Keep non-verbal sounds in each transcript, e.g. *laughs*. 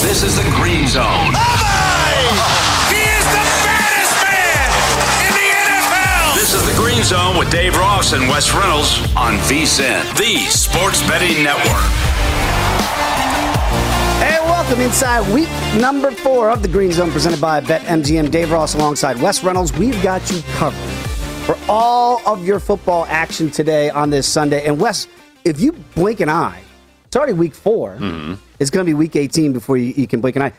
This is the Green Zone. He is the baddest man in the NFL. This is the Green Zone with Dave Ross and Wes Reynolds on VSIN, the Sports Betting Network. And welcome inside week number four of the Green Zone presented by BetMGM. Dave Ross alongside Wes Reynolds. We've got you covered for all of your football action today on this Sunday. And Wes, if you blink an eye, it's already week 4 Mm-hmm. It's going to be week 18 before you, you can blink an eye.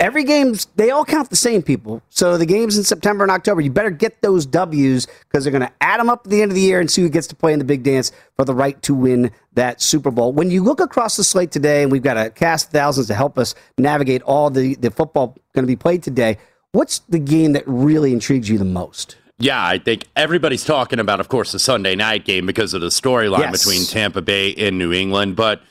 Every game's, they all count the same, people. So the games in September and October, you better get those W's because they're going to add them up at the end of the year and see who gets to play in the big dance for the right to win that Super Bowl. When you look across the slate today, and we've got a cast of thousands to help us navigate all the, the football going to be played today, what's the game that really intrigues you the most? Yeah, I think everybody's talking about, of course, the Sunday night game because of the storyline Yes. between Tampa Bay and New England. But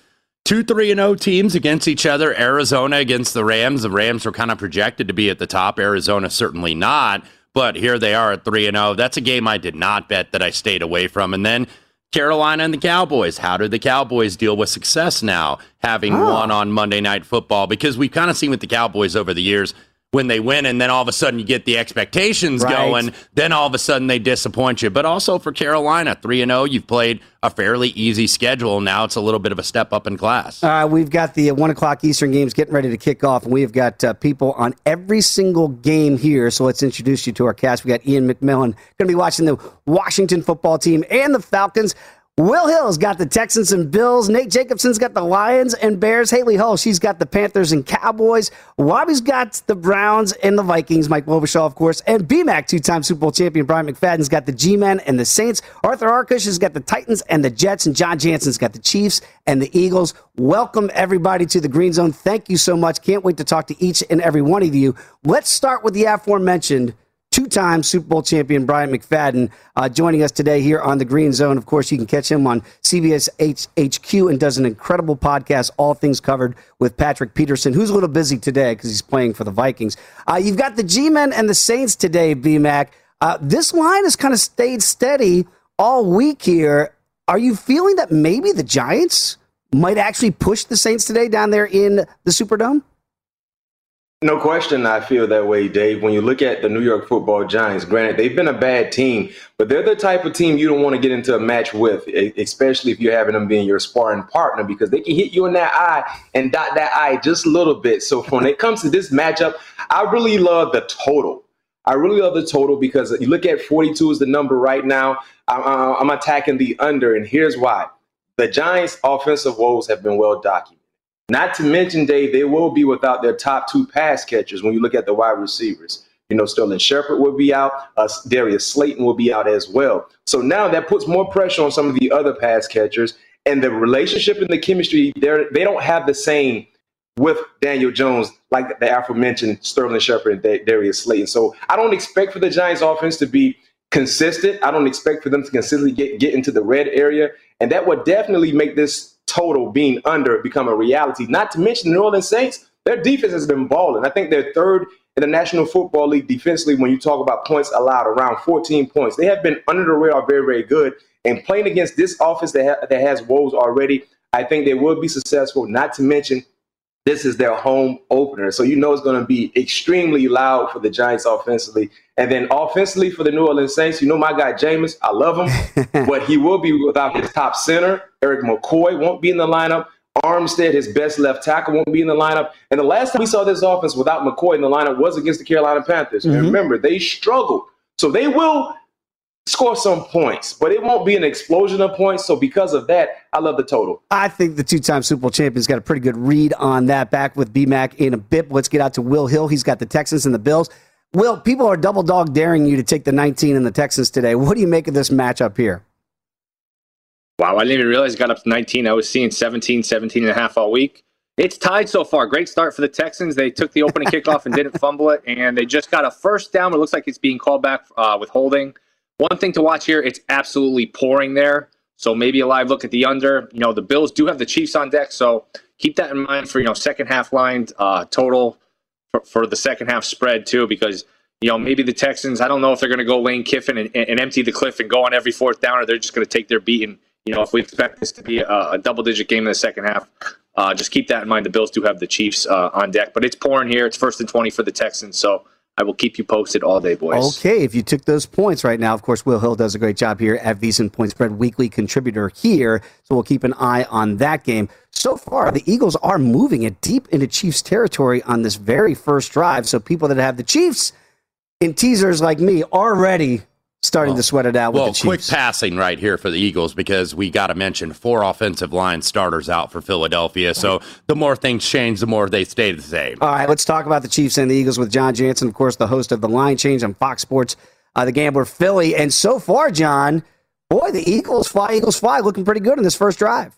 two, three, and O teams against each other. Arizona against the Rams. The Rams were kind of projected to be at the top. Arizona certainly not. But here they are at three and zero. That's a game I did not bet that I stayed away from. And then Carolina and the Cowboys. How did the Cowboys deal with success now, having Oh. won on Monday Night Football? Because we've kind of seen with the Cowboys over the years when they win, and then all of a sudden you get the expectations Right. going. Then all of a sudden they disappoint you. But also for Carolina, three and zero, you've played a fairly easy schedule. Now it's a little bit of a step up in class. Uh, we've got the uh, one o'clock Eastern games getting ready to kick off, and we've got uh, people on every single game here. So let's introduce you to our cast. We got Ian McMillan going to be watching the Washington football team and the Falcons. Will Hill's got the Texans and Bills. Nate Jacobson's got the Lions and Bears. Haley Hull, she's got the Panthers and Cowboys. Wobby's got the Browns and the Vikings. Mike Wobschall, of course. And BMAC, two-time Super Bowl champion Bryant McFadden's got the G-Men and the Saints. Arthur Arkush has got the Titans and the Jets. And John Jansen's got the Chiefs and the Eagles. Welcome, everybody, to the Green Zone. Thank you so much. Can't wait to talk to each and every one of you. Let's start with the aforementioned two-time Super Bowl champion Bryant McFadden uh, joining us today here on the Green Zone. Of course, you can catch him on CBS HQ and does an incredible podcast, All Things Covered, with Patrick Peterson, who's a little busy today because he's playing for the Vikings. Uh, you've got the G-Men and the Saints today, BMAC. Uh, this line has kind of stayed steady all week here. Are you feeling that maybe the Giants might actually push the Saints today down there in the Superdome? No question, I feel that way, Dave. When you look at the New York football Giants, granted, they've been a bad team, but they're the type of team you don't want to get into a match with, especially if you're having them being your sparring partner, because they can hit you in that eye and dot that eye just a little bit. So when it comes to this matchup, I really love the total. I really love the total because you look at 42 is the number right now. I- I- I'm attacking the under, and here's why. the Giants' offensive woes have been well documented. Not to mention, Dave, they will be without their top two pass catchers when you look at the wide receivers. You know, Sterling Shepard will be out. Uh, Darius Slayton will be out as well. So now that puts more pressure on some of the other pass catchers. And the relationship and the chemistry, they're, they don't have the same with Daniel Jones like the aforementioned Sterling Shepard and Darius Slayton. So I don't expect for the Giants offense to be consistent. I don't expect for them to consistently get, get into the red area. And that would definitely make this total being under become a reality. Not to mention the New Orleans Saints, their defense has been balling. I think they're third in the National Football League defensively when you talk about points allowed, around 14 points. They have been under the radar very, very good. And playing against this offense that, ha- that has woes already, I think they will be successful. Not to mention, this is their home opener. So you know it's going to be extremely loud for the Giants offensively. And then offensively for the New Orleans Saints, you know my guy Jameis, I love him, *laughs* but he will be without his top center. Erik McCoy won't be in the lineup. Armstead, his best left tackle, won't be in the lineup. And the last time we saw this offense without McCoy in the lineup was against the Carolina Panthers. Mm-hmm. And remember, they struggled. So they will score some points, but it won't be an explosion of points. So because of that, I love the total. I think the two-time Super Bowl champion's got a pretty good read on that. Back with BMAC in a bit. Let's get out to Will Hill. He's got the Texans and the Bills. Will, people are double dog daring you to take the 19 and the Texans today. What do you make of this matchup here? Wow, I didn't even realize it got up to 19. I was seeing 17, 17 and a half all week. It's tied so far. Great start for the Texans. They took the opening kickoff and didn't fumble it, and they just got a first down. It looks like it's being called back uh, with holding. One thing to watch here, it's absolutely pouring there. So maybe a live look at the under. You know, the Bills do have the Chiefs on deck, so keep that in mind for, you know, second half line uh, total for, for the second half spread too, because you know, maybe the Texans, I don't know if they're going to go Lane Kiffin and, and, empty the cliff and go on every fourth down, or they're just going to take their beat and you know, if we expect this to be a, a double digit game in the second half, uh, just keep that in mind. The Bills do have the Chiefs uh, on deck, but it's pouring here. It's first and 20 for the Texans. So I will keep you posted all day, boys. Okay, if you took those points right now, of course, Will Hill does a great job here at VSiN Point Spread Weekly contributor here. So we'll keep an eye on that game. So far, the Eagles are moving it deep into Chiefs territory on this very first drive. So people that have the Chiefs in teasers like me already starting well, to sweat it out well, with the Chiefs. quick passing right here for the Eagles because we got to mention four offensive line starters out for Philadelphia. So the more things change, the more they stay the same. All right, let's talk about the Chiefs and the Eagles with John Jansen, of course, the host of the Line Change on Fox Sports, uh, the Gambler Philly. And so far, John, boy, the Eagles fly, Eagles fly, looking pretty good in this first drive.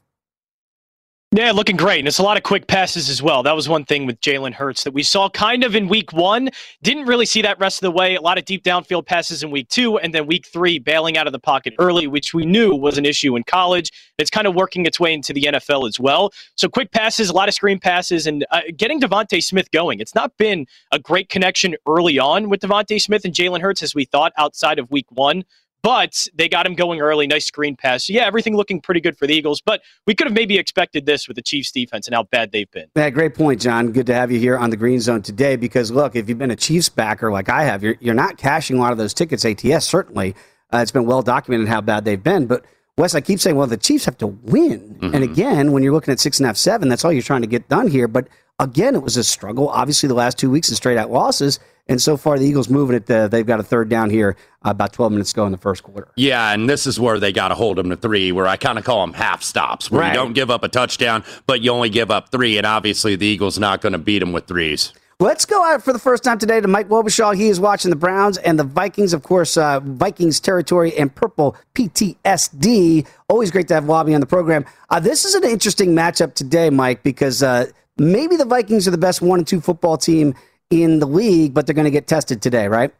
Yeah, looking great. And it's a lot of quick passes as well. That was one thing with Jalen Hurts that we saw kind of in week one. Didn't really see that rest of the way. A lot of deep downfield passes in week two, and then week three, bailing out of the pocket early, which we knew was an issue in college. It's kind of working its way into the NFL as well. So quick passes, a lot of screen passes, and uh, getting DeVonta Smith going. It's not been a great connection early on with DeVonta Smith and Jalen Hurts as we thought outside of week one but they got him going early. Nice screen pass. So yeah, everything looking pretty good for the Eagles. But we could have maybe expected this with the Chiefs defense and how bad they've been. Yeah, great point, John. Good to have you here on the Green Zone today because look, if you've been a Chiefs backer like I have, you're, you're not cashing a lot of those tickets. ATS certainly. Uh, it's been well documented how bad they've been, but. Wes, I keep saying, well, the Chiefs have to win. Mm-hmm. And again, when you're looking at six and a half, seven, that's all you're trying to get done here. But again, it was a struggle. Obviously, the last two weeks of straight out losses. And so far, the Eagles moving it. Uh, they've got a third down here uh, about 12 minutes ago in the first quarter. Yeah, and this is where they got to hold them to three, where I kind of call them half stops, where right. you don't give up a touchdown, but you only give up three. And obviously, the Eagles not going to beat them with threes. Let's go out for the first time today to Mike Wobschall. He is watching the Browns and the Vikings, of course, uh, Vikings territory and purple PTSD. Always great to have Wobby on the program. Uh, this is an interesting matchup today, Mike, because uh, maybe the Vikings are the best one and two football team in the league, but they're going to get tested today, right?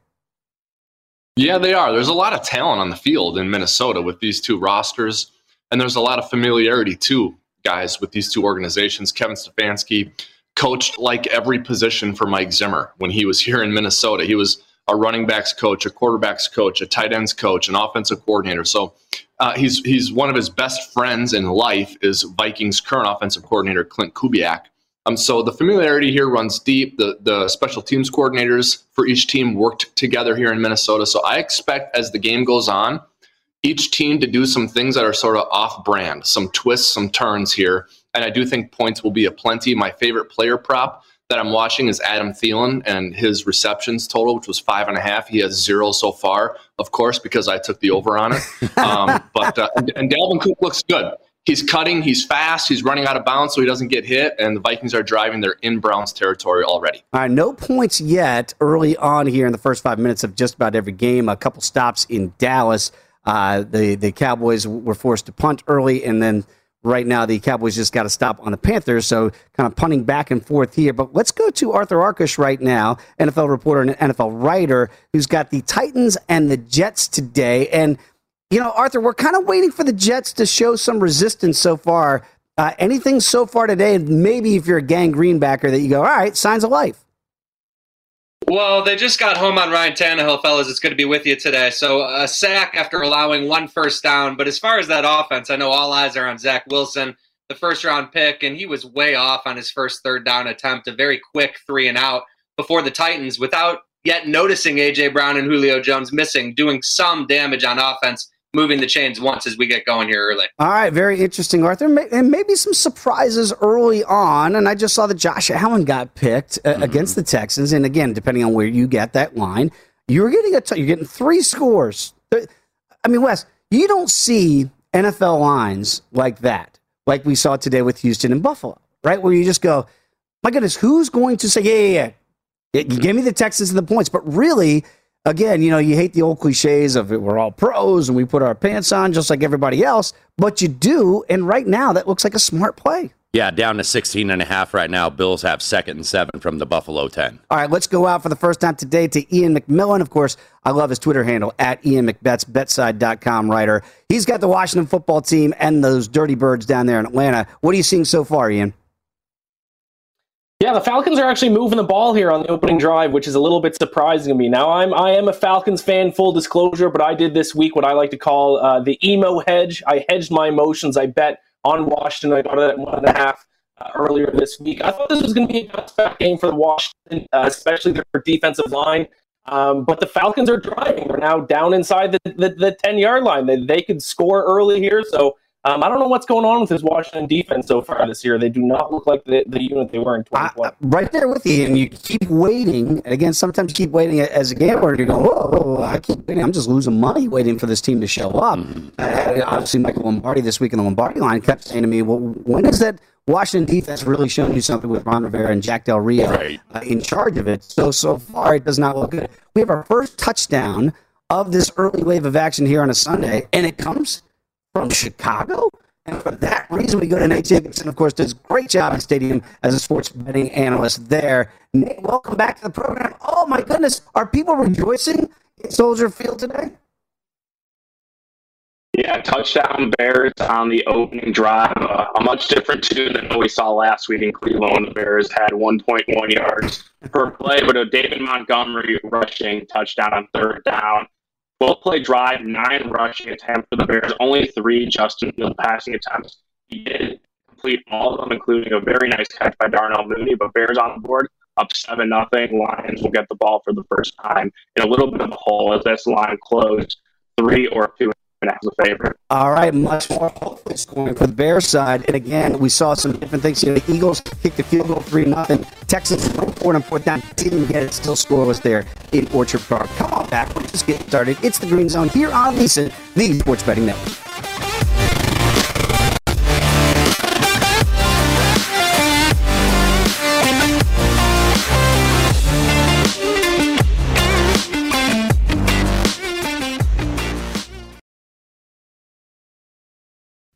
Yeah, they are. There's a lot of talent on the field in Minnesota with these two rosters, and there's a lot of familiarity too, guys, with these two organizations. Kevin Stefanski coached like every position for Mike Zimmer when he was *laughs* here in Minnesota. He was a running backs coach, a quarterbacks coach, a tight ends coach, an offensive coordinator. So uh, he's he's one of his best friends in life is Vikings current offensive coordinator Klint Kubiak. Um, so the familiarity here runs deep. The the special teams coordinators for each team worked together here in Minnesota. So I expect as the game goes on, each team to do some things that are sort of off brand, some twists, some turns here. And I do think points will be a plenty. My favorite player prop that I'm watching is Adam Thielen and his receptions total, which was five and a half. He has zero so far, of course, because I took the over on it. *laughs* Um, but uh, and, and Dalvin Cook looks good he's cutting, he's fast, he's running out of bounds so he doesn't get hit, and the Vikings are driving. They're in Browns territory already. All right, no points yet early on here in the first five minutes of just about every game. A couple stops in Dallas. Uh, the the Cowboys were forced to punt early, and then right now the Cowboys just got to stop on the Panthers. So kind of punting back and forth here. But let's go to Arthur Arkush right now, NFL reporter and NFL writer, who's got the Titans and the Jets today. And you know, Arthur, we're kind of waiting for the Jets to show some resistance so far. Uh, anything so far today, maybe if you're a gang greenbacker, that you go, all right, signs of life. Well, they just got home on Ryan Tannehill, fellas. It's good to be with you today. So, a sack after allowing one first down. But as far as that offense, I know all eyes are on Zach Wilson, the first round pick, and he was way off on his first third down attempt, a very quick three and out before the Titans, without yet noticing A.J. Brown and Julio Jones missing, doing some damage on offense moving the chains once as we get going here early. All right, very interesting, Arthur. And maybe some surprises early on. And I just saw that Josh Allen got picked uh, mm-hmm. against the Texans. And again, depending on where you get that line, you're getting a t- you're getting three scores. I mean, Wes, you don't see NFL lines like that, like we saw today with Houston and Buffalo, right? Where you just go, my goodness, who's going to say, yeah, yeah, yeah. Give me the Texans and the points, but really again, you know, you hate the old cliches of we're all pros and we put our pants on just like everybody else, but you do. And right now, that looks like a smart play. Yeah, down to 16 and a half right now. Bills have second and seven from the Buffalo 10. All right, let's go out for the first time today to Ian McMillan. Of course, I love his Twitter handle at Ian McBets, betside.com writer. He's got the Washington football team and those dirty birds down there in Atlanta. What are you seeing so far, Ian? Yeah, the Falcons are actually moving the ball here on the opening drive, which is a little bit surprising to me. Now, I'm I am a Falcons fan, full disclosure, but I did this week what I like to call uh, the emo hedge. I hedged my emotions. I bet on Washington. I got it at one and a half uh, earlier this week. I thought this was going to be a bounce back game for the Washington, uh, especially their defensive line. Um, but the Falcons are driving. They're now down inside the, the, the 10 yard line. They, they could score early here. So um, I don't know what's going on with this Washington defense so far this year. They do not look like the, the unit they were in 2020. right there with you, and you keep waiting. And again, sometimes you keep waiting as a gambler. You go, whoa, I keep waiting. I'm just losing money waiting for this team to show up. Mm-hmm. Uh, obviously, Michael Lombardi this week in the Lombardi line kept saying to me, well, when is that Washington defense really showing you something with Ron Rivera and Jack Del Rio right. uh, in charge of it? So, so far, it does not look good. We have our first touchdown of this early wave of action here on a Sunday, and it comes – from Chicago. And for that reason, we go to Nate Jacobson, of course, does a great job in Stadium as a sports betting analyst there. Nate, welcome back to the program. Oh, my goodness. Are people rejoicing in Soldier Field today? Yeah, touchdown Bears on the opening drive. Uh, a much different tune than what we saw last week in Cleveland the Bears had 1.1 yards per play, but a David Montgomery rushing touchdown on third down. Both play drive, nine rushing attempts for the Bears, only three Justin Field passing attempts. He did complete all of them, including a very nice catch by Darnell Mooney. But Bears on the board, up seven nothing. Lions will get the ball for the first time in a little bit of a hole as this line closed three or two as a favorite. All right, much more hopefully for the Bears side. And again, we saw some different things here. The Eagles kicked the field goal three nothing. Texans went it and fourth down, didn't get it, still scoreless there in Orchard Park. Come on back, we're just getting started. It's the Green Zone here on VSiN, the Sports Betting Network.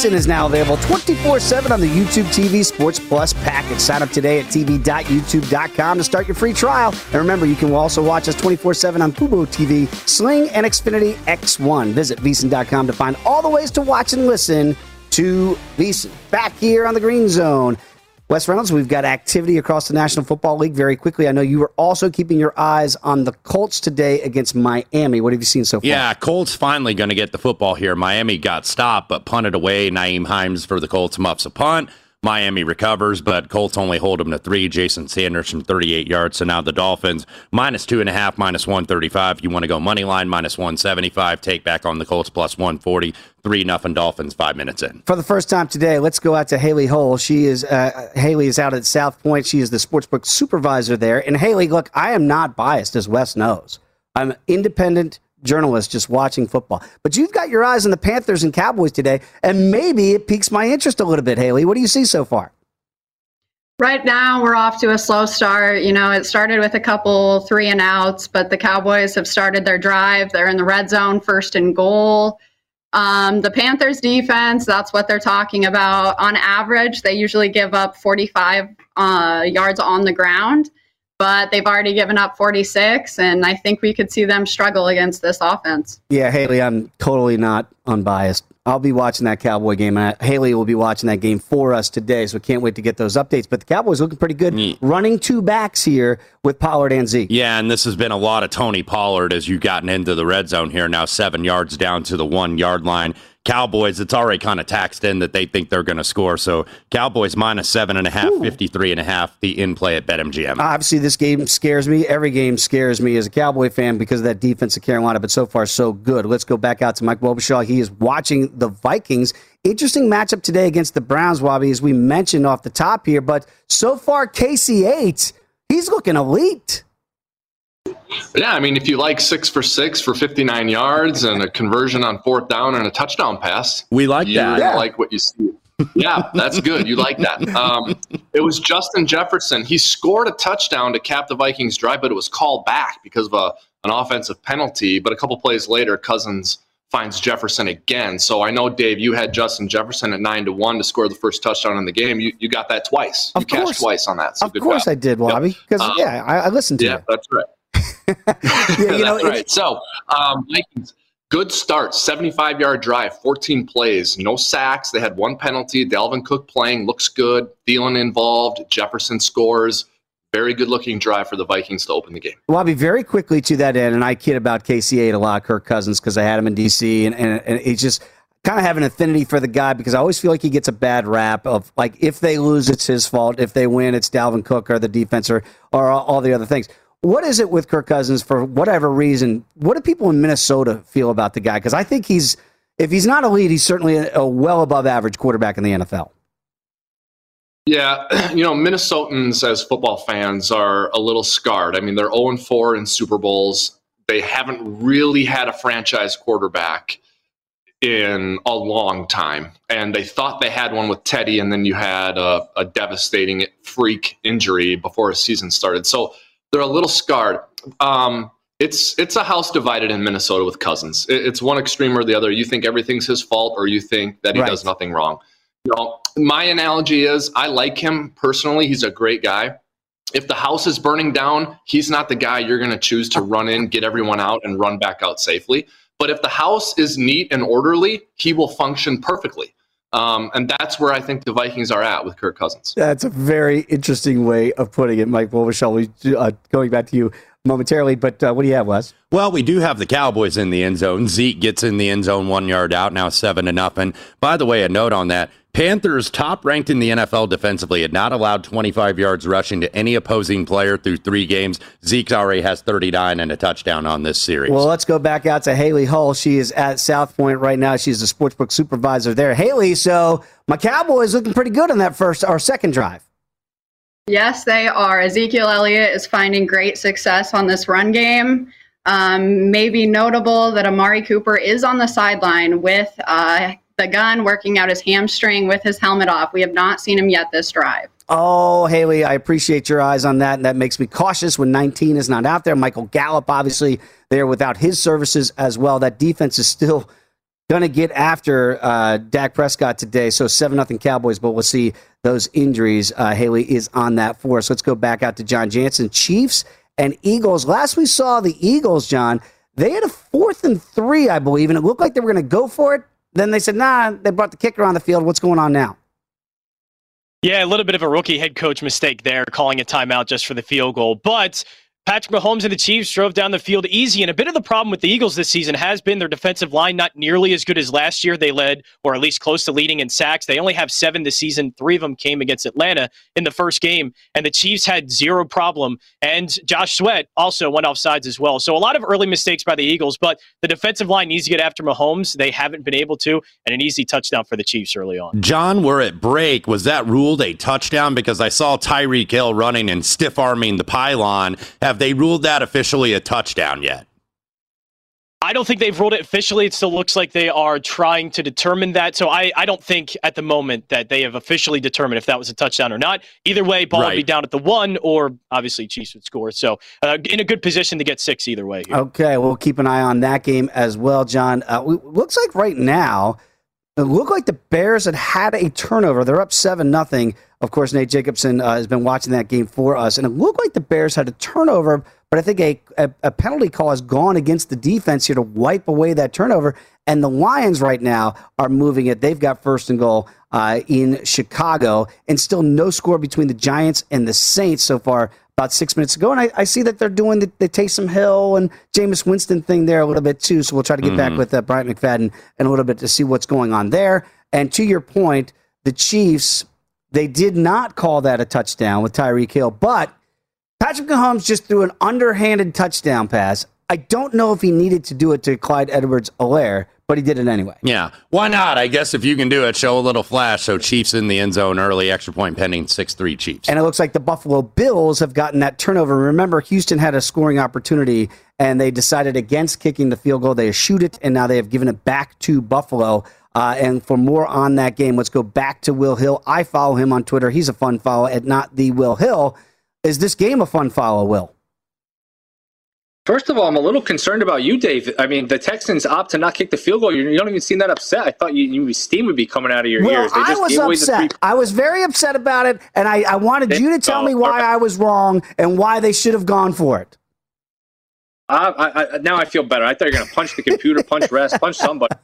VSIN is now available 24-7 on the YouTube TV Sports Plus package. Sign up today at tv.youtube.com to start your free trial. And remember, you can also watch us 24-7 on Fubo TV, Sling, and Xfinity X1. Visit VSIN.com to find all the ways to watch and listen to VSIN. Back here on the Green Zone. Wes Reynolds, we've got activity across the National Football League very quickly. I know you were also keeping your eyes on the Colts today against Miami. What have you seen so far? Yeah, Colts finally going to get the football here. Miami got stopped, but punted away. Nyheim Hines for the Colts muffs a punt. Miami recovers, but Colts only hold them to three. Jason Sanders from 38 yards. So now the Dolphins minus two and a half, minus 135. You want to go money line, minus 175. Take back on the Colts plus 140. Three nothing Dolphins five minutes in. For the first time today, let's go out to Haley Hull. She is uh, Haley is out at South Point. She is the sportsbook supervisor there. And Haley, look, I am not biased, as Wes knows. I'm independent journalist just watching football. But you've got your eyes on the Panthers and Cowboys today, and maybe it piques my interest a little bit. Haley, what do you see so far? Right now, we're off to a slow start. You know, it started with a couple three and outs, but the Cowboys have started their drive. They're in the red zone, first and goal. Um, the Panthers defense, that's what they're talking about. On average, they usually give up 45 uh, yards on the ground, but they've already given up 46, and I think we could see them struggle against this offense. Yeah, Haley, I'm totally not unbiased. I'll be watching that Cowboy game. And Haley will be watching that game for us today, so can't wait to get those updates. But the Cowboys looking pretty good, running two backs here with Pollard and Zeke. Yeah, and this has been a lot of Tony Pollard as you've gotten into the red zone here. Now seven yards down to the one yard line. Cowboys, it's already kind of taxed in that they think they're going to score. So Cowboys minus seven and a half, 53 and a half, the in play at BetMGM. Obviously, this game scares me. Every game scares me as a Cowboy fan because of that defense of Carolina, but so far, so good. Let's go back out to Mike Wobschall. He is watching the Vikings. Interesting matchup today against the Browns, Wobby, as we mentioned off the top here. But so far, KC8, he's looking elite. Yeah, I mean, if you like six for six for 59 yards and a conversion on fourth down and a touchdown pass, we like that. Yeah. like what you see. Yeah, that's good. You like that. Um, it was Justin Jefferson. He scored a touchdown to cap the Vikings drive, but it was called back because of a, an offensive penalty. But a couple plays later, Cousins finds Jefferson again. So I know, Dave, you had Justin Jefferson at nine to one to score the first touchdown in the game. You, you got that twice. Of you cashed course. twice on that. So of course job. I did, Wobby, because Um, yeah, I, I listened to yeah, you. that's right. *laughs* Yeah, you know, that's right. So, um, Vikings, good start, 75 yard drive, 14 plays, no sacks. They had one penalty. Dalvin Cook playing looks good. Thielen involved. Jefferson scores. Very good looking drive for the Vikings to open the game. Wobby, very quickly to that end, and I kid about KC8 a lot, Kirk Cousins, because I had him in DC, and, and, and it's just kind of have an affinity for the guy because I always feel like he gets a bad rap of like if they lose, it's his fault. If they win, it's Dalvin Cook or the defense or, or all, all the other things. What is it with Kirk Cousins for whatever reason? What do people in Minnesota feel about the guy? Because I think he's, if he's not elite, he's certainly a, a well above average quarterback in the NFL. Yeah, *clears throat* you know, Minnesotans as football fans are a little scarred. I mean, they're 0 4 in Super Bowls. They haven't really had a franchise quarterback in a long time. And they thought they had one with Teddy, and then you had a, a devastating freak injury before a season started. So they're a little scarred. Um, it's it's a house divided in Minnesota with Cousins. It- It's one extreme or the other. You think everything's his fault, or you think that he Right. does nothing wrong. You know, my analogy is I like him personally. He's a great guy. If the house is burning down, he's not the guy you're going to choose to run in, get everyone out, and run back out safely. But if the house is neat and orderly, he will function perfectly. Um, and that's where I think the Vikings are at with Kirk Cousins. That's a very interesting way of putting it, Mike Wobschall. We uh, going back to you momentarily, but uh, what do you have, Wes? Well, we do have the Cowboys in the end zone. Zeke gets in the end zone one yard out, now seven to nothing. By the way, a note on that. Panthers, top ranked in the NFL defensively, had not allowed 25 yards rushing to any opposing player through three games. Zeke already has 39 and a touchdown on this series. Well, let's go back out to Haley Hull. She is at South Point right now. She's the sportsbook supervisor there. Haley, so my Cowboys looking pretty good on that first or second drive. Yes, they are. Ezekiel Elliott is finding great success on this run game. Um, maybe notable that Amari Cooper is on the sideline with uh, the gun working out his hamstring with his helmet off. We have not seen him yet this drive. Oh, Haley, I appreciate your eyes on that. And that makes me cautious when 19 is not out there. Michael Gallup, obviously, there without his services as well. That defense is still going to get after uh, Dak Prescott today. So 7 nothing Cowboys, but we'll see those injuries. Uh, Haley is on that for us. Let's go back out to John Jansen. Chiefs and Eagles. Last we saw the Eagles, John, they had a fourth and three, I believe, and it looked like they were going to go for it. Then they said, nah, they brought the kicker on the field. What's going on now? Yeah, a little bit of a rookie head coach mistake there, calling a timeout just for the field goal. But Patrick Mahomes and the Chiefs drove down the field easy. And a bit of the problem with the Eagles this season has been their defensive line not nearly as good as last year. They led, or at least close to leading in sacks. They only have seven this season. Three of them came against Atlanta in the first game. And the Chiefs had zero problem. And Josh Sweat also went off sides as well. So a lot of early mistakes by the Eagles, but the defensive line needs to get after Mahomes. They haven't been able to. And an easy touchdown for the Chiefs early on. John, we're at break. Was that ruled a touchdown? Because I saw Tyreek Hill running and stiff arming the pylon. Have they ruled that officially a touchdown yet? I don't think they've ruled it officially. It still looks like they are trying to determine that. So I, I don't think at the moment that they have officially determined if that was a touchdown or not. Either way, ball would be down at the one, or obviously Chiefs would score. So uh, in a good position to get six either way. Here. Okay, we'll keep an eye on that game as well, John. Uh, we, looks like right now, it looked like the Bears had had a turnover. They're up seven nothing. Of course, Nate Jacobson uh, has been watching that game for us, and it looked like the Bears had a turnover, but I think a, a, a penalty call has gone against the defense here to wipe away that turnover. And the Lions right now are moving it. They've got first and goal uh, in Chicago, and still no score between the Giants and the Saints so far. About six minutes ago, and I, I see that they're doing the, the Taysom Hill and Jameis Winston thing there a little bit too. So we'll try to get back Mhm. with uh, Bryant McFadden in a little bit to see what's going on there. And to your point, the Chiefs they did not call that a touchdown with Tyreek Hill, but Patrick Mahomes just threw an underhanded touchdown pass. I don't know if he needed to do it to Clyde Edwards Alaire, but he did it anyway. Yeah. Why not? I guess if you can do it, show a little flash. So Chiefs in the end zone early, extra point pending, 6 3 Chiefs. And it looks like the Buffalo Bills have gotten that turnover. Remember, Houston had a scoring opportunity and they decided against kicking the field goal. They shoot it, and now they have given it back to Buffalo. Uh, and for more on that game, let's go back to Will Hill. I follow him on Twitter. He's a fun follow at not the Will Hill. Is this game a fun follow, Will? First of all, I'm a little concerned about you, Dave. I mean, the Texans opt to not kick the field goal. You, don't even seem that upset. I thought you, you steam would be coming out of your Well, ears. They I was gave away the upset. three- I was very upset about it, and I, I wanted you to tell oh, me why. I was wrong and why they should have gone for it. I, I, I, now I feel better. I thought you were going to punch the computer, punch rest, punch somebody.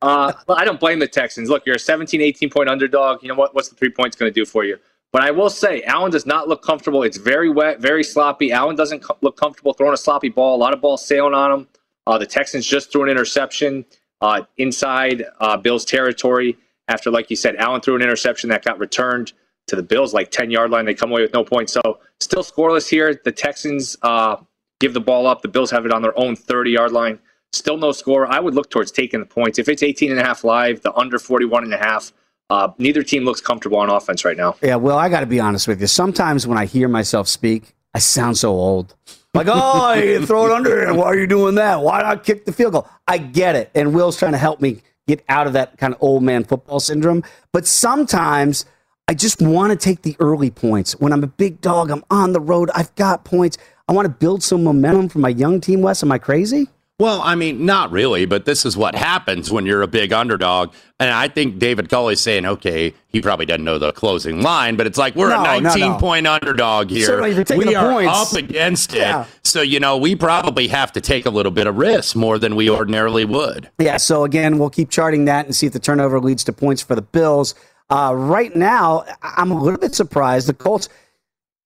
Uh, I don't blame the Texans. Look, you're a 17, 18 point underdog. You know what? What's the three points going to do for you? But I will say, Allen does not look comfortable. It's very wet, very sloppy. Allen doesn't co- look comfortable throwing a sloppy ball. A lot of balls sailing on him. Uh, the Texans just threw an interception uh, inside uh, Bills territory after, like you said, Allen threw an interception that got returned to the Bills like 10 yard line. They come away with no points. So still scoreless here. The Texans uh, give the ball up. The Bills have it on their own 30 yard line. Still no score. I would look towards taking the points. If it's 18 and a half live, the under 41 and a half, uh, neither team looks comfortable on offense right now. Yeah, well, I got to be honest with you. Sometimes when I hear myself speak, I sound so old. Like, oh, *laughs* you throw it under here. Why are you doing that? Why not kick the field goal? I get it. And Will's trying to help me get out of that kind of old man football syndrome. But sometimes I just want to take the early points. When I'm a big dog, I'm on the road, I've got points. I want to build some momentum for my young team, Wes. Am I crazy? Well, I mean, not really, but this is what happens when you're a big underdog. And I think David Culley's saying, okay, he probably doesn't know the closing line, but it's like we're No, a 19 no. point underdog here. Certainly, if you're taking we the are points- up against it. Yeah. So, you know, we probably have to take a little bit of risk more than we ordinarily would. Yeah, so again, we'll keep charting that and see if the turnover leads to points for the Bills. Uh, right now, I'm a little bit surprised. The Colts,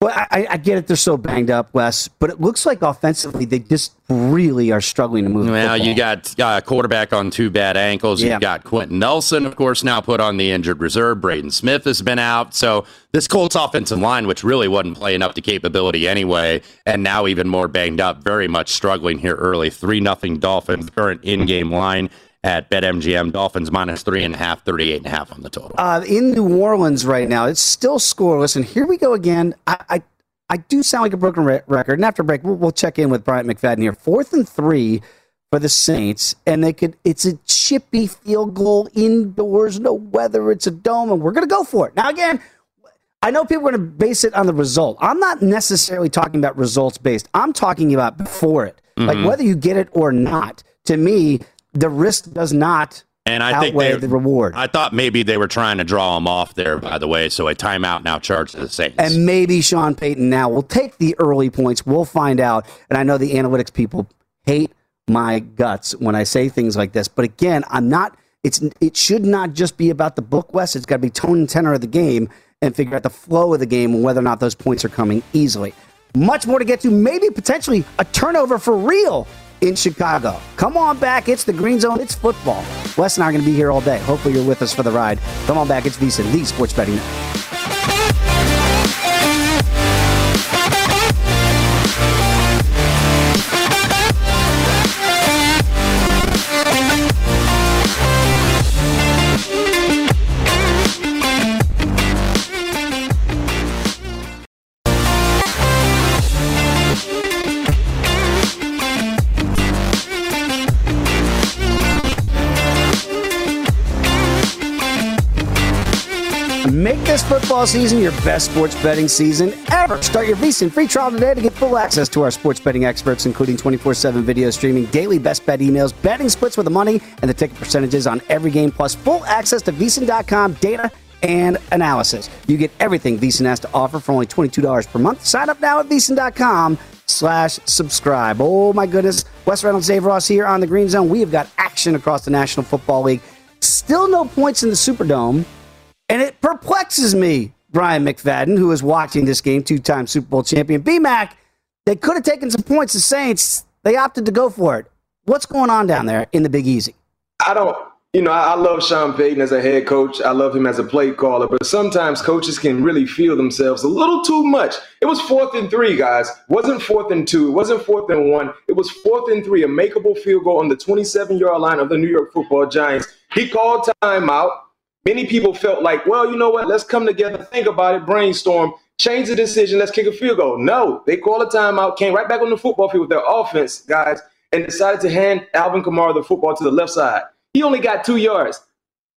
well, I, I get it, they're so banged up, Wes, but it looks like offensively they just really are struggling to move. the Well, you got uh, quarterback on two bad ankles. Yeah. You've got Quenton Nelson, of course, now put on the injured reserve. Braden Smith has been out. So this Colts offensive line, which really wasn't playing up to capability anyway, and now even more banged up, very much struggling here early. 3 nothing Dolphins, current in game line at BetMGM. Dolphins minus three and a half, 38 and a half on the total. uh, in New Orleans right now. It's still scoreless, and here we go again. I, I, I do sound like a broken re- record. And after a break, we'll, we'll check in with Bryant McFadden here. Fourth and three for the Saints, and they could. It's a chippy field goal indoors, no weather. It's a dome, and we're going to go for it. Now again. I know people are going to base it on the result. I'm not necessarily talking about results based. I'm talking about before it. Like Mhm. whether you get it or not. To me, the risk does not And I think outweigh they, the reward. I thought maybe they were trying to draw him off there, by the way. So a timeout now charged to the Saints. And maybe Sean Payton now will take the early points. We'll find out. And I know the analytics people hate my guts when I say things like this. But again, I'm not. It's it should not just be about the book, Wes. It's got to be tone and tenor of the game and figure out the flow of the game and whether or not those points are coming easily. Much more to get to. Maybe potentially a turnover for real in Chicago. Come on back. It's the Green Zone. It's football. Wes and I are going to be here all day. Hopefully you're with us for the ride. Come on back. It's VSiN, the Sports Betting Network. Football season your best sports betting season ever. Start your VSiN free trial today to get full access to our sports betting experts, including 24 7 video streaming, daily best bet emails, betting splits with the money, and the ticket percentages on every game, plus full access to VSiN.com data and analysis. You get everything VSiN has to offer for only $22 per month. Sign up now at VSiN.com slash subscribe. Oh my goodness. Wes Reynolds, Dave Ross here on the Green Zone. We have got action across the National Football League. Still no points in the Superdome. And it perplexes me, Bryant McFadden, who is watching this game, two time Super Bowl champion. BMAC, they could have taken some points, the Saints. They opted to go for it. What's going on down there in the Big Easy? I don't, you know, I, love Sean Payton as a head coach. I love him as a play caller, but sometimes coaches can really feel themselves a little too much. It was fourth and three, guys. wasn't fourth and two. It wasn't fourth and one. It was fourth and three, a makeable field goal on the 27 yard line of the New York football Giants. He called timeout. Many people felt like, well, you know what? Let's come together, think about it, brainstorm, change the decision, let's kick a field goal. No, they called a timeout, came right back on the football field with their offense, guys, and decided to hand Alvin Kamara the football to the left side. He only got two yards.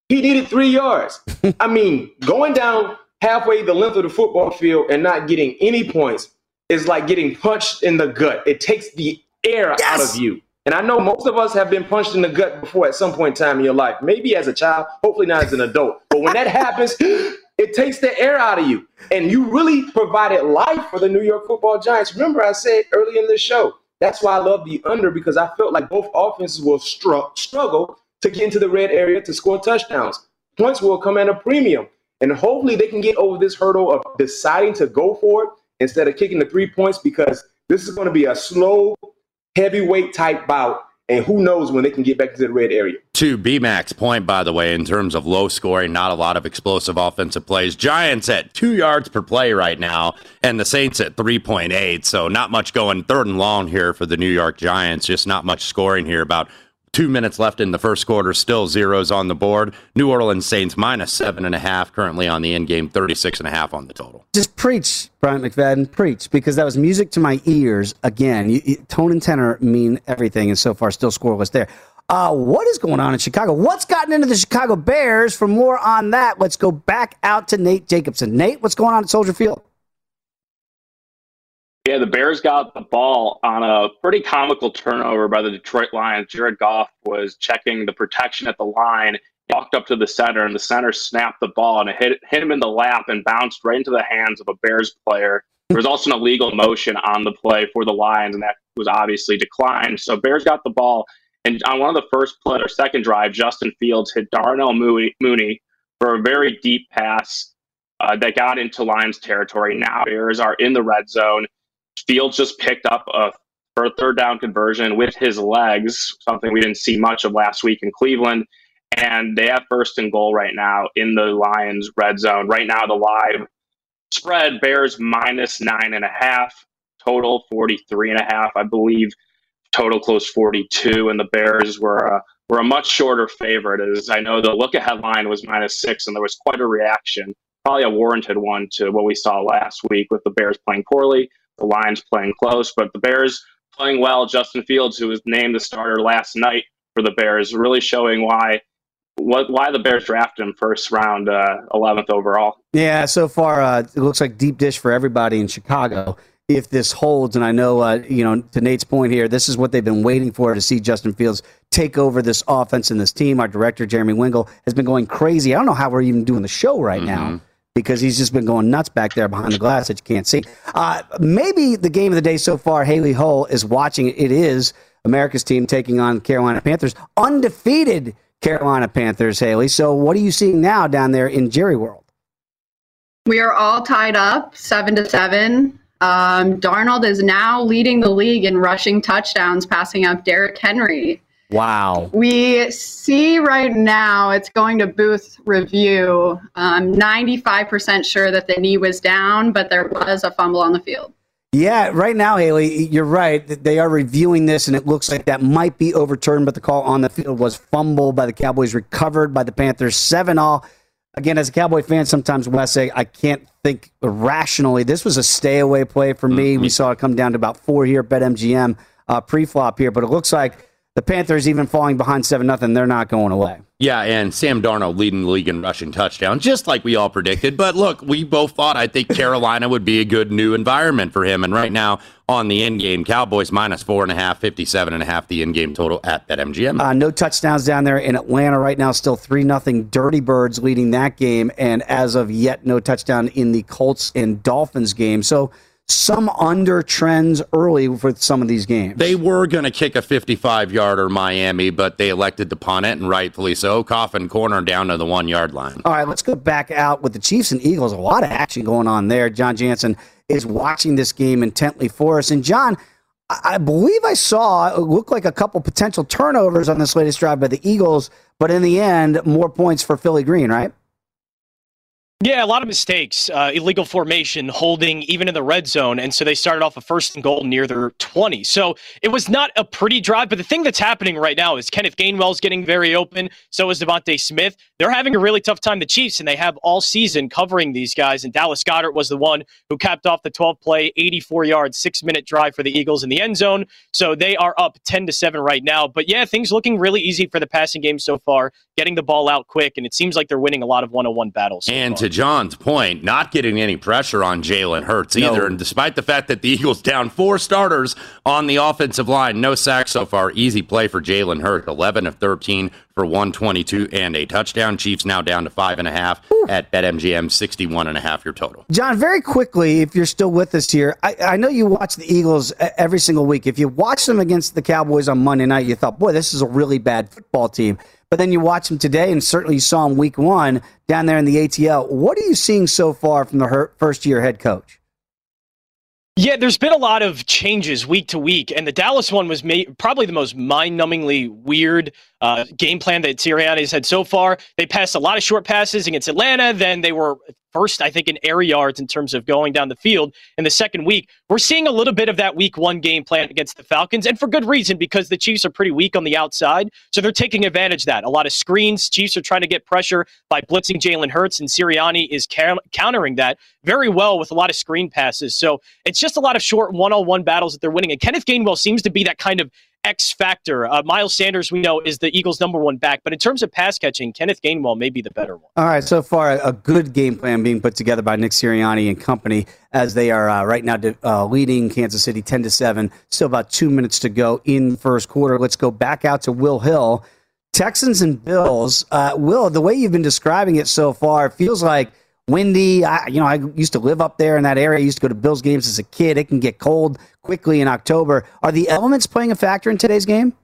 He needed three yards. *laughs* I mean, going down halfway the length of the football field and not getting any points is like getting punched in the gut. It takes the air out of you. And I know most of us have been punched in the gut before at some point in time in your life, maybe as a child, hopefully not as an adult. But when that happens, *gasps* it takes the air out of you. And you really provided life for the New York football Giants. Remember, I said early in this show, that's why I love the under because I felt like both offenses will str- struggle to get into the red area to score touchdowns. Points will come at a premium. And hopefully they can get over this hurdle of deciding to go for it instead of kicking the three points because this is going to be a slow, heavyweight type bout. And who knows when they can get back to the red area. To BMAC's point, by the way, in terms of low scoring, not a lot of explosive offensive plays. Giants at two yards per play right now, and the Saints at 3.8. So not much going third and long here for the New York Giants. Just not much scoring here. About Two minutes left in the first quarter, still zeros on the board. New Orleans Saints minus seven and a half, currently on the end game, 36 and a half on the total. Just preach, Bryant McFadden, preach, because that was music to my ears. Again, you, you, tone and tenor mean everything, and so far, still scoreless there. Uh, what is going on in Chicago? What's gotten into the Chicago Bears? For more on that, let's go back out to Nate Jacobson. Nate, what's going on at Soldier Field? Yeah, the Bears got the ball on a pretty comical turnover by the Detroit Lions. Jared Goff was checking the protection at the line, walked up to the center, and the center snapped the ball and it hit, hit him in the lap and bounced right into the hands of a Bears player. There was also an illegal motion on the play for the Lions, and that was obviously declined. So Bears got the ball, and on one of the first play or second drive, Justin Fields hit Darnell Mooney, for a very deep pass uh, that got into Lions territory. Now Bears are in the red zone. Fields just picked up a for a third down conversion with his legs, something we didn't see much of last week in Cleveland. And they have first and goal right now in the Lions red zone. Right now, the live spread Bears minus nine and a half, total 43 and a half, I believe. Total close 42, and the Bears were a, were a much shorter favorite. As I know, the look ahead line was minus six, and there was quite a reaction, probably a warranted one to what we saw last week with the Bears playing poorly the Lions playing close, but the Bears playing well. Justin Fields, who was named the starter last night for the Bears, really showing why what why the Bears drafted him first round, uh, eleventh overall. Yeah, so far uh, it looks like deep dish for everybody in Chicago. If this holds, and I know, uh, you know, to Nate's point here, this is what they've been waiting for to see Justin Fields take over this offense and this team. Our director Jeremy Wingle has been going crazy. I don't know how we're even doing the show right mm-hmm. now because he's just been going nuts back there behind the glass that you can't see. Uh, maybe the game of the day so far, Haley Hull is watching. It is America's team taking on Carolina Panthers, undefeated Carolina Panthers. Haley, so what are you seeing now down there in Jerry World? We are all tied up, seven to seven. Um, Darnold is now leading the league in rushing touchdowns, passing up Derrick Henry. Wow. We see right now it's going to Booth review. I'm 95% sure that the knee was down, but there was a fumble on the field. Yeah, right now, Haley, you're right. They are reviewing this, and it looks like that might be overturned, but the call on the field was fumble by the Cowboys, recovered by the Panthers, 7 all. Again, as a Cowboy fan, sometimes Wes, I can't think rationally. This was a stay away play for me. Mm-hmm. We saw it come down to about four here at BetMGM uh, pre flop here, but it looks like the Panthers even falling behind seven nothing, they're not going away. Yeah, and Sam Darnold leading the league in rushing touchdowns, just like we all predicted. But look, we both thought I think Carolina would be a good new environment for him. And right now on the in game, Cowboys minus four and a half, 57 and a half, the in game total at that MGM. Uh, no touchdowns down there in Atlanta right now, still three nothing. Dirty Birds leading that game, and as of yet, no touchdown in the Colts and Dolphins game. So some under trends early for some of these games. They were going to kick a 55 yarder Miami, but they elected to punt it, and rightfully so. Coffin corner down to the one yard line. All right, let's go back out with the Chiefs and Eagles. A lot of action going on there. John Jansen is watching this game intently for us. And John, I believe I saw it looked like a couple potential turnovers on this latest drive by the Eagles, but in the end, more points for Philly Green, right? Yeah, a lot of mistakes. Uh, illegal formation, holding, even in the red zone. And so they started off a first and goal near their 20. So it was not a pretty drive. But the thing that's happening right now is Kenneth Gainwell's getting very open. So is DeVonta Smith. They're having a really tough time, the Chiefs, and they have all season covering these guys. And Dallas Goedert was the one who capped off the 12 play, 84 yard, six minute drive for the Eagles in the end zone. So they are up 10 to 7 right now. But yeah, things looking really easy for the passing game so far, getting the ball out quick. And it seems like they're winning a lot of one on one battles. So and far to John's point, not getting any pressure on Jalen Hurts either. And despite the fact that the *laughs* Eagles down four starters on the offensive line, no sacks so far. Easy play for Jalen Hurts, 11 of 13 for 122 and a touchdown. Chiefs now down to five and a half at BetMGM, 61 and a half your total. John, very quickly, if you're still with us here, I, I know you watch the Eagles every single week. If you watch them against the Cowboys on Monday night, you thought, boy, this is a really bad football team. But then you watch them today, and certainly you saw them week one down there in the ATL. What are you seeing so far from the first year head coach? Yeah, there's been a lot of changes week to week, and the Dallas one was ma- probably the most mind-numbingly weird uh, game plan that Sirianni's had so far. They passed a lot of short passes against Atlanta. Then they were first, I think, in air yards in terms of going down the field in the second week. We're seeing a little bit of that week one game plan against the Falcons, and for good reason because the Chiefs are pretty weak on the outside. So they're taking advantage of that. A lot of screens. Chiefs are trying to get pressure by blitzing Jalen Hurts, and Sirianni is ca- countering that very well with a lot of screen passes. So it's just a lot of short one on one battles that they're winning. And Kenneth Gainwell seems to be that kind of X factor. Uh, Miles Sanders, we know, is the Eagles' number one back, but in terms of pass catching, Kenneth Gainwell may be the better one. All right, so far a good game plan being put together by Nick Sirianni and company as they are uh, right now uh, leading Kansas City ten to seven. Still about two minutes to go in the first quarter. Let's go back out to Will Hill, Texans and Bills. Uh, Will, the way you've been describing it so far, it feels like windy. I, you know, I used to live up there in that area. I used to go to Bills games as a kid. It can get cold quickly in October. Are the elements playing a factor in today's game?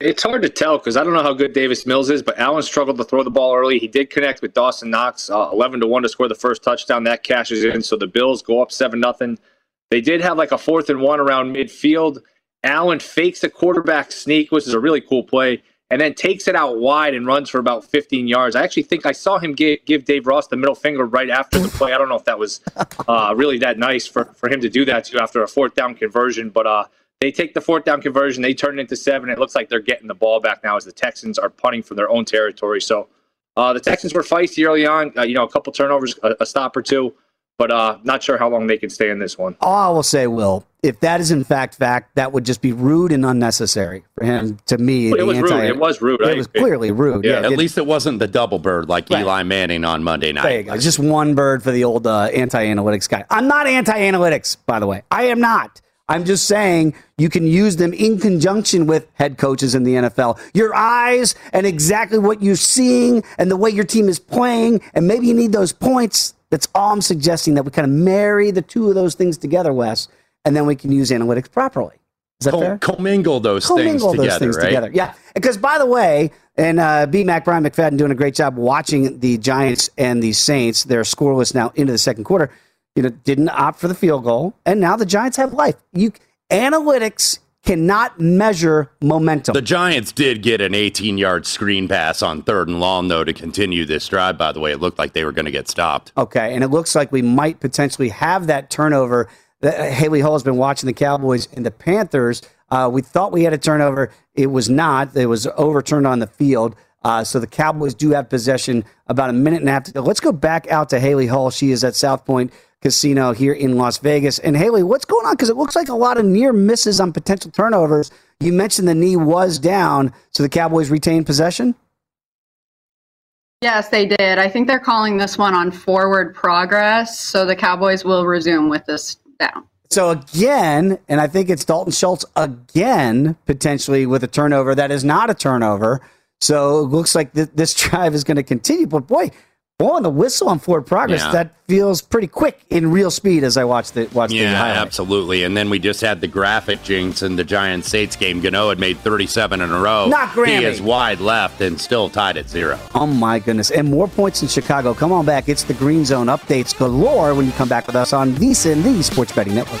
It's hard to tell because I don't know how good Davis Mills is, but Allen struggled to throw the ball early. He did connect with Dawson Knox, uh, eleven to one to score the first touchdown. That cashes in, so the Bills go up seven nothing. They did have like a fourth and one around midfield. Allen fakes a quarterback sneak, which is a really cool play, and then takes it out wide and runs for about 15 yards. I actually think I saw him give, give Dave Ross the middle finger right after the play. I don't know if that was *laughs* uh, really that nice for, for him to do that to after a fourth down conversion, but uh, they take the fourth down conversion, they turn it into seven. It looks like they're getting the ball back now as the Texans are punting from their own territory. So uh, the Texans were feisty early on, uh, you know, a couple turnovers, a, a stop or two, but uh, not sure how long they can stay in this one. All I will say, Will, if that is in fact fact, that would just be rude and unnecessary for him. To me, it was rude. It was rude. I It was agree. clearly rude. Yeah, at it- least it wasn't the double bird like Right. Eli Manning on Monday night. There you go. Just one bird for the old uh, anti-analytics guy. I'm not anti-analytics, by the way. I am not. I'm just saying you can use them in conjunction with head coaches in the NFL. Your eyes and exactly what you're seeing and the way your team is playing, and maybe you need those points. That's all I'm suggesting that we kind of marry the two of those things together, Wes, and then we can use analytics properly. Is that Co- fair? Commingle those commingle things those together, things right? together. Yeah, because by the way, and uh, B Mac Bryant McFadden doing a great job watching the Giants and the Saints. They're scoreless now into the second quarter. You know, didn't opt for the field goal, and now the Giants have life. You analytics cannot measure momentum. The Giants did get an 18 yard screen pass on third and long, though, to continue this drive. By the way, it looked like they were going to get stopped. Okay, and it looks like we might potentially have that turnover. Haley Hull has been watching the Cowboys and the Panthers. Uh, we thought we had a turnover. It was not. It was overturned on the field. Uh, so the Cowboys do have possession about a minute and a half to go. Let's go back out to Haley Hall. She is at South Point Casino here in Las Vegas. And Haley, what's going on? Because it looks like a lot of near misses on potential turnovers. You mentioned the knee was down, so the Cowboys retained possession. Yes, they did. I think they're calling this one on forward progress, so the Cowboys will resume with this down. So again, and I think it's Dalton Schultz again, potentially with a turnover that is not a turnover. So it looks like th- this *laughs* drive is going to continue. But boy, blowing the whistle on forward progress, Yeah. that feels pretty quick in real speed as I watch the watch the Yeah, highlight. absolutely. And then we just had the graphic jinx in the Giants Saints game. Gano had made 37 in a row. Not Grammy. He is wide left and still tied at zero. Oh my goodness. And more points in Chicago. Come on back. It's the Green Zone updates galore when you come back with us on VSIN, the Sports Betting Network.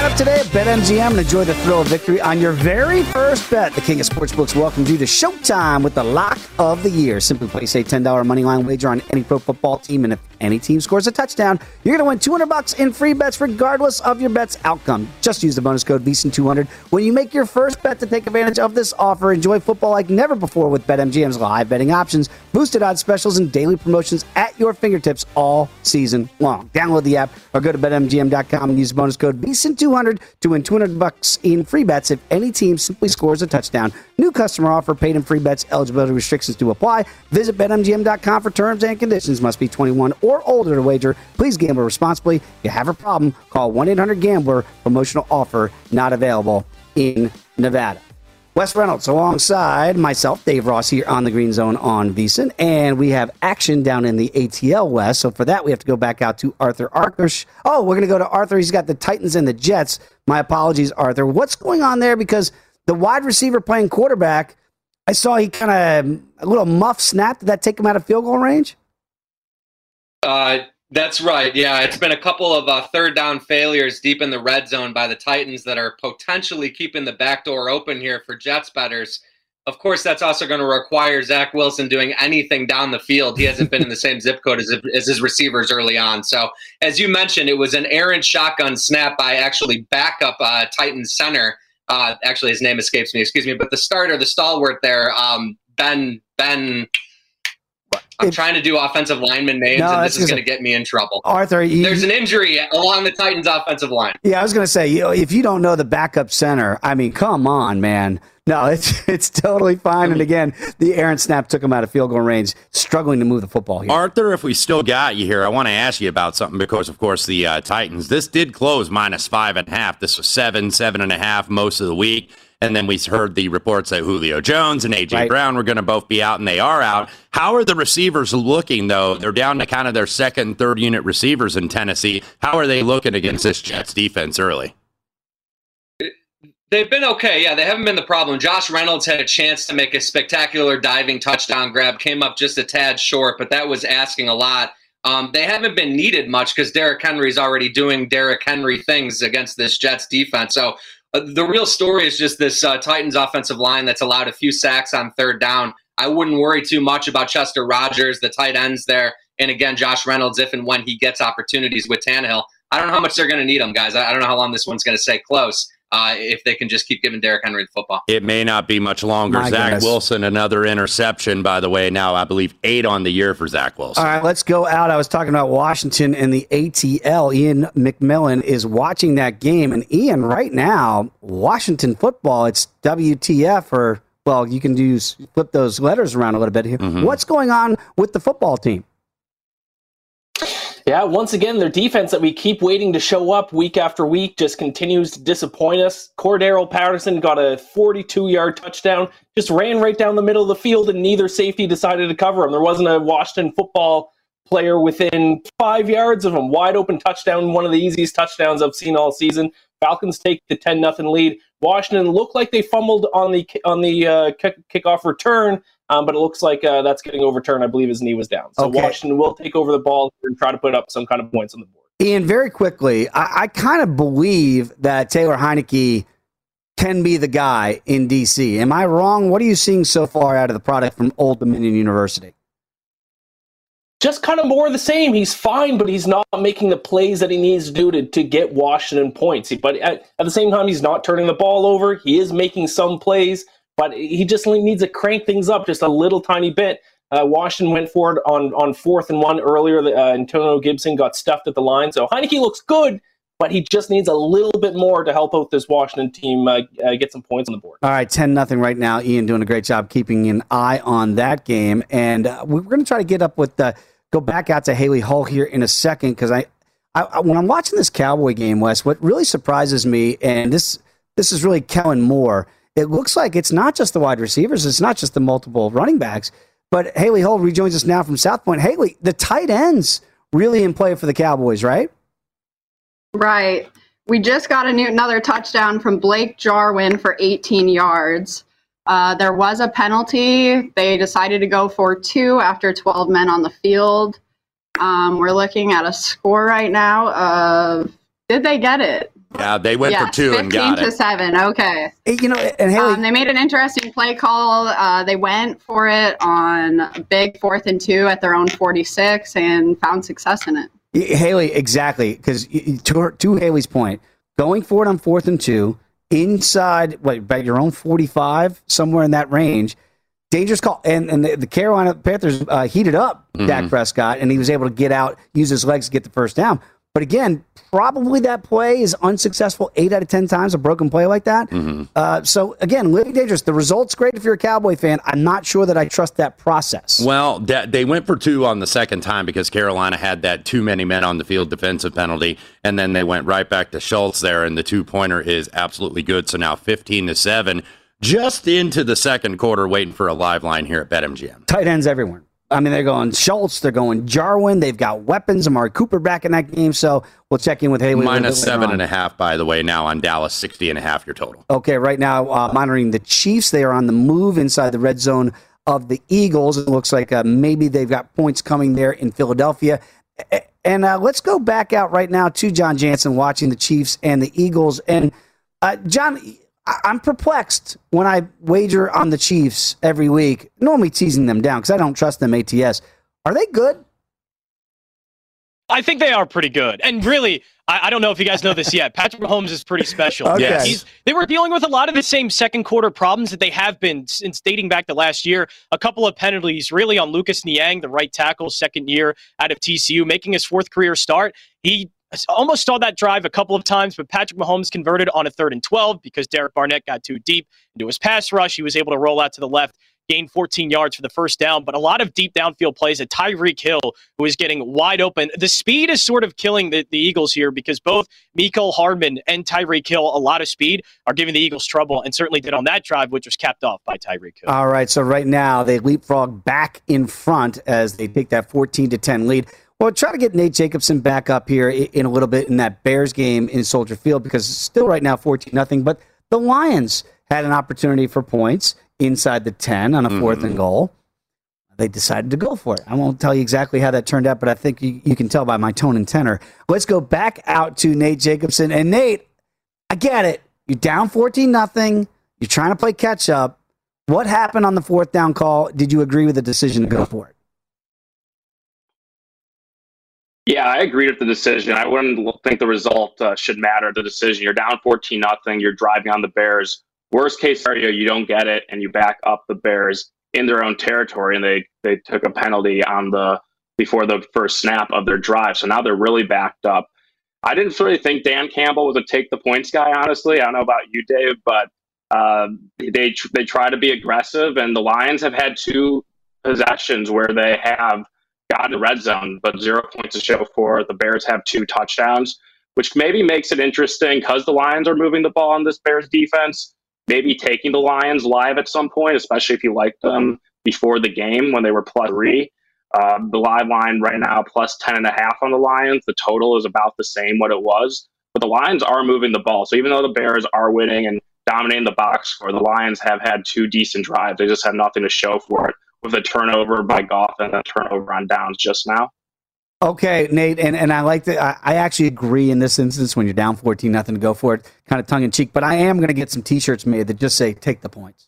today at BetMGM and enjoy the thrill of victory on your very first bet. The King of Sportsbooks welcomes you to Showtime with the lock of the year. Simply place a $10 money line wager on any pro football team, and if any team scores a touchdown, you're going to win 200 bucks in free bets regardless of your bet's outcome. Just use the bonus code VSIN200 when you make your first bet to take advantage of this offer. Enjoy football like never before with BetMGM's live betting options, boosted odds specials, and daily promotions at your fingertips all season long. Download the app or go to betmgm.com and use the bonus code VSIN200 to win 200 bucks in free bets if any team simply scores a touchdown. New customer offer, paid in free bets, eligibility restrictions to apply. Visit betmgm.com for terms and conditions. Must be 21 or older to wager. Please gamble responsibly. If you have a problem, call 1 800 Gambler. Promotional offer not available in Nevada. Wes Reynolds alongside myself, Dave Ross, here on the Green Zone on VSiN. And we have action down in the ATL West. So for that, we have to go back out to Arthur Arkush. Oh, we're going to go to Arthur. He's got the Titans and the Jets. My apologies, Arthur. What's going on there? Because the wide receiver playing quarterback, I saw he kind of a little muff snap. Did that take him out of field goal range? Uh, that's right. Yeah, it's been a couple of uh, third down failures deep in the red zone by the Titans that are potentially keeping the back door open here for Jets betters. Of course, that's also going to require Zach Wilson doing anything down the field. He hasn't been in the same zip code as, as his receivers early on. So, as you mentioned, it was an errant shotgun snap by actually backup uh, Titans center. Uh, actually, his name escapes me. Excuse me, but the starter, the stalwart there, um, Ben Ben. I'm trying to do offensive lineman names, No, and this is going to get me in trouble. Arthur, you- There's an injury along the Titans' offensive line. Yeah, I was going to say, you know, if you don't know the backup center, I mean, come on, man. No, *laughs* it's it's totally fine. And again, the Aaron snap took him out of field goal range, struggling to move the football here. Arthur, if we still got you here, I want to ask you about something because, of course, the uh, Titans. This did close minus five and a half. This was seven, seven and a half most of the week. And then we heard the reports that Julio Jones and AJ Right. Brown were going to both be out, and they are out. How are the receivers looking, though? They're down to kind of their second, third unit receivers in Tennessee. How are they looking against this Jets defense early? They've been okay. Yeah, they haven't been the problem. Josh Reynolds had a chance to make a spectacular diving touchdown grab, came up just a tad short, but that was asking a lot. Um, they haven't been needed much because Derrick Henry's already doing Derrick Henry things against this Jets defense. So uh, the real story is just this uh, Titans offensive line that's allowed a few sacks on third down. I wouldn't worry too much about Chester Rogers, the tight ends there, and again Josh Reynolds if and when he gets opportunities with Tannehill. I don't know how much they're going to need him, guys. I I don't know how long this one's going to stay close. Uh, if they can just keep giving Derrick Henry the football. It may not be much longer. My Zach goodness. Wilson, another interception, by the way. Now, I believe eight on the year for Zach Wilson. All right, let's go out. I was talking about Washington and the ATL. Ian McMillan is watching that game. And Ian, right now, Washington football, it's WTF or, well, you can use flip those letters around a little bit here. Mm-hmm. What's going on with the football team? Yeah, once again, their defense that we keep waiting to show up week after week just continues to disappoint us. Cordarrelle Patterson got a 42 yard touchdown, just ran right down the middle of the field, and neither safety decided to cover him. There wasn't a Washington football player within five yards of him. Wide open touchdown, one of the easiest touchdowns I've seen all season. Falcons take the 10 0 lead. Washington looked like they fumbled on the on the uh, kick, kickoff return, um, but it looks like uh, that's getting overturned. I believe his knee was down. So Okay. Washington will take over the ball and try to put up some kind of points on the board. Ian, very quickly, I, I kind of believe that Taylor Heinicke can be the guy in DC. Am I wrong? What are you seeing so far out of the product from Old Dominion University? Just kind of more of the same. He's fine, but he's not making the plays that he needs to do to, to get Washington points. But at, at the same time, he's not turning the ball over. He is making some plays, but he just needs to crank things up just a little tiny bit. Uh, Washington went for it on, on fourth and one earlier. Uh, Antonio Gibson got stuffed at the line. So Heinicke looks good, but he just needs a little bit more to help out this Washington team uh, uh, get some points on the board. All right, 10 nothing right now. Ian doing a great job keeping an eye on that game. And uh, we're going to try to get up with the go back out to Haley Hull here in a second because I, I, I when I'm watching this Cowboy game, Wes, what really surprises me, and this this is really Kellen Moore. It looks like it's not just the wide receivers, it's not just the multiple running backs, but Haley Hull rejoins us now from South Point. Haley, the tight ends really in play for the Cowboys, right? Right. We just got a new another touchdown from Blake Jarwin for 18 yards. Uh, there was a penalty. They decided to go for two after 12 men on the field. Um, we're looking at a score right now of did they get it? Yeah, they went yes, for two and got to it. seven. Okay. You know, and Haley, Um, they made an interesting play call. Uh, they went for it on a big fourth and two at their own 46 and found success in it. Haley, exactly. Because to, her- to Haley's point, going for it on fourth and two, inside, what, about your own 45, somewhere in that range, dangerous call. And, and the, the Carolina Panthers uh, heated up Dak Prescott, and he was able to get out, use his legs to get the first down. But again, probably that play is unsuccessful eight out of 10 times, a broken play like that. Uh, so again, living dangerous. The result's great if you're a Cowboy fan. I'm not sure that I trust that process. Well, they went for two on the second time because Carolina had that too many men on the field defensive penalty, and then they went right back to Schultz there, and the two pointer is absolutely good. So now 15 to seven, just into the second quarter, waiting for a live line here at BetMGM. tight ends everywhere. I mean, they're going Schultz, they're going Jarwin, they've got weapons. Amari Cooper back in that game, so we'll check in with Haley. Minus seven on. and a half, by the way, now on Dallas, 60 and a half your total. Okay, right now uh, monitoring the Chiefs. They are on the move inside the red zone of the Eagles. It looks like uh, maybe they've got points coming there in Philadelphia. And uh, let's go back out right now to John Jansen watching the Chiefs and the Eagles. And uh, John, I'm perplexed when I wager on the Chiefs every week, normally teasing them down because I don't trust them ATS. Are they good? I think they are pretty good. And really, I, I, don't know if you guys know this yet. Patrick Mahomes is pretty special. *laughs* Okay. Yes. they were dealing with a lot of the same second quarter problems that they have been since dating back to last year. A couple of penalties, really, on Lucas Niang, the right tackle, second year out of TCU, making his fourth career start. He almost saw that drive a couple of times, but Patrick Mahomes converted on a third and 12 because Derek Barnett got too deep into his pass rush. He was able to roll out to the left gain 14 yards for the first down, but a lot of deep downfield plays at Tyreek Hill, who is getting wide open. The speed is sort of killing the, the Eagles here because both Mecole Hardman and Tyreek Hill, a lot of speed, are giving the Eagles trouble and certainly did on that drive, which was capped off by Tyreek Hill. All right, so right now they leapfrog back in front as they take that 14 to 10 lead. Well, try to get Nate Jacobson back up here in a little bit in that Bears game in Soldier Field because it's still right now 14 nothing. But the Lions had an opportunity for points inside the 10 on a 4th mm-hmm. and goal. They decided to go for it. I won't tell you exactly how that turned out, but I think you, you can tell by my tone and tenor. Let's go back out to Nate Jacobson. And Nate, I get it. You're down 14 nothing. You're trying to play catch up. What happened on the fourth down call? Did you agree with the decision to go for it? Yeah, I agreed with the decision. I wouldn't think the result uh, should matter. The decision. You're down 14 nothing. You're driving on the Bears. Worst case scenario, you don't get it and you back up the Bears in their own territory, and they they took a penalty on the before the first snap of their drive. So now they're really backed up. I didn't really think Dan Campbell was a take the points guy. Honestly, I don't know about you, Dave, but uh, they they try to be aggressive, and the Lions have had two possessions where they have gotten the red zone, but zero points to show for. The Bears have two touchdowns, which maybe makes it interesting because the Lions are moving the ball on this Bears defense maybe taking the Lions live at some point, especially if you like them before the game when they were plus three. Uh, the live line right now plus 10 and a half on the Lions. The total is about the same what it was, but the Lions are moving the ball. So even though the Bears are winning and dominating the box score, the Lions have had two decent drives. They just have nothing to show for it with a turnover by Goff and a turnover on downs just now. Okay, Nate, and, and I like that. I, I, actually agree in this instance when you're down 14, nothing to go for it, kind of tongue in cheek. But I am going to get some T-shirts made that just say "Take the points."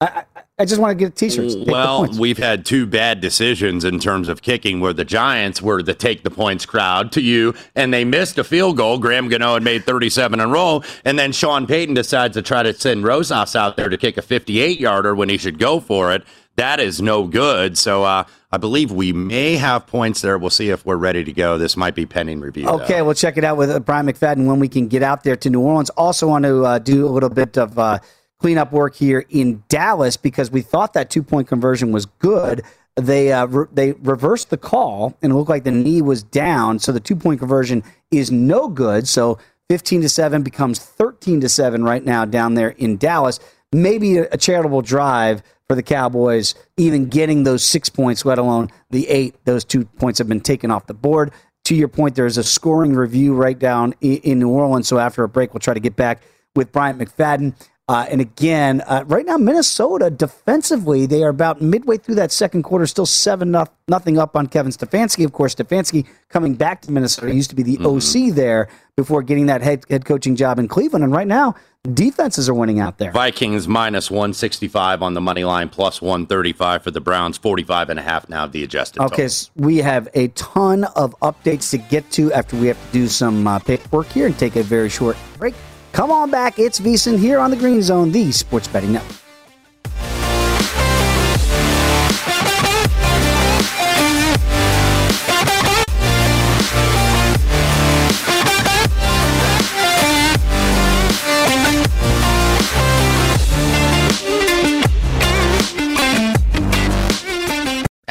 I, I, I just want to get T-shirts. Mm, well, we've had two bad decisions in terms of kicking, where the Giants were the take the points crowd to you, and they missed a field goal. Graham Gano had made 37 in a row, and then Sean Payton decides to try to send Rosas out there to kick a 58 yarder when he should go for it. That is no good. So uh, I believe we may have points there. We'll see if we're ready to go. This might be pending review. Okay, though. we'll check it out with uh, Bryant McFadden when we can get out there to New Orleans. Also, want to uh, do a little bit of uh, cleanup work here in Dallas because we thought that two point conversion was good. They uh, re- they reversed the call and it looked like the knee was down, so the two point conversion is no good. So 15 to seven becomes 13 to seven right now down there in Dallas. Maybe a, a charitable drive for the Cowboys, even getting those six points, let alone the eight. Those two points have been taken off the board. To your point, there's a scoring review right down in, New Orleans. So after a break, we'll try to get back with Bryant McFadden. Uh, and again, uh, right now, Minnesota defensively, they are about midway through that second quarter, still seven no- nothing up on Kevin Stefanski. Of course, Stefanski coming back to Minnesota he used to be the mm-hmm. OC there before getting that head head coaching job in Cleveland, and right now defenses are winning out there. Vikings minus 165 on the money line, plus 135 for the Browns, 45 and a half now the adjusted. Okay, so we have a ton of updates to get to after we have to do some uh, paperwork here and take a very short break. Come on back. It's VSIN here on the Green Zone, the Sports Betting Network.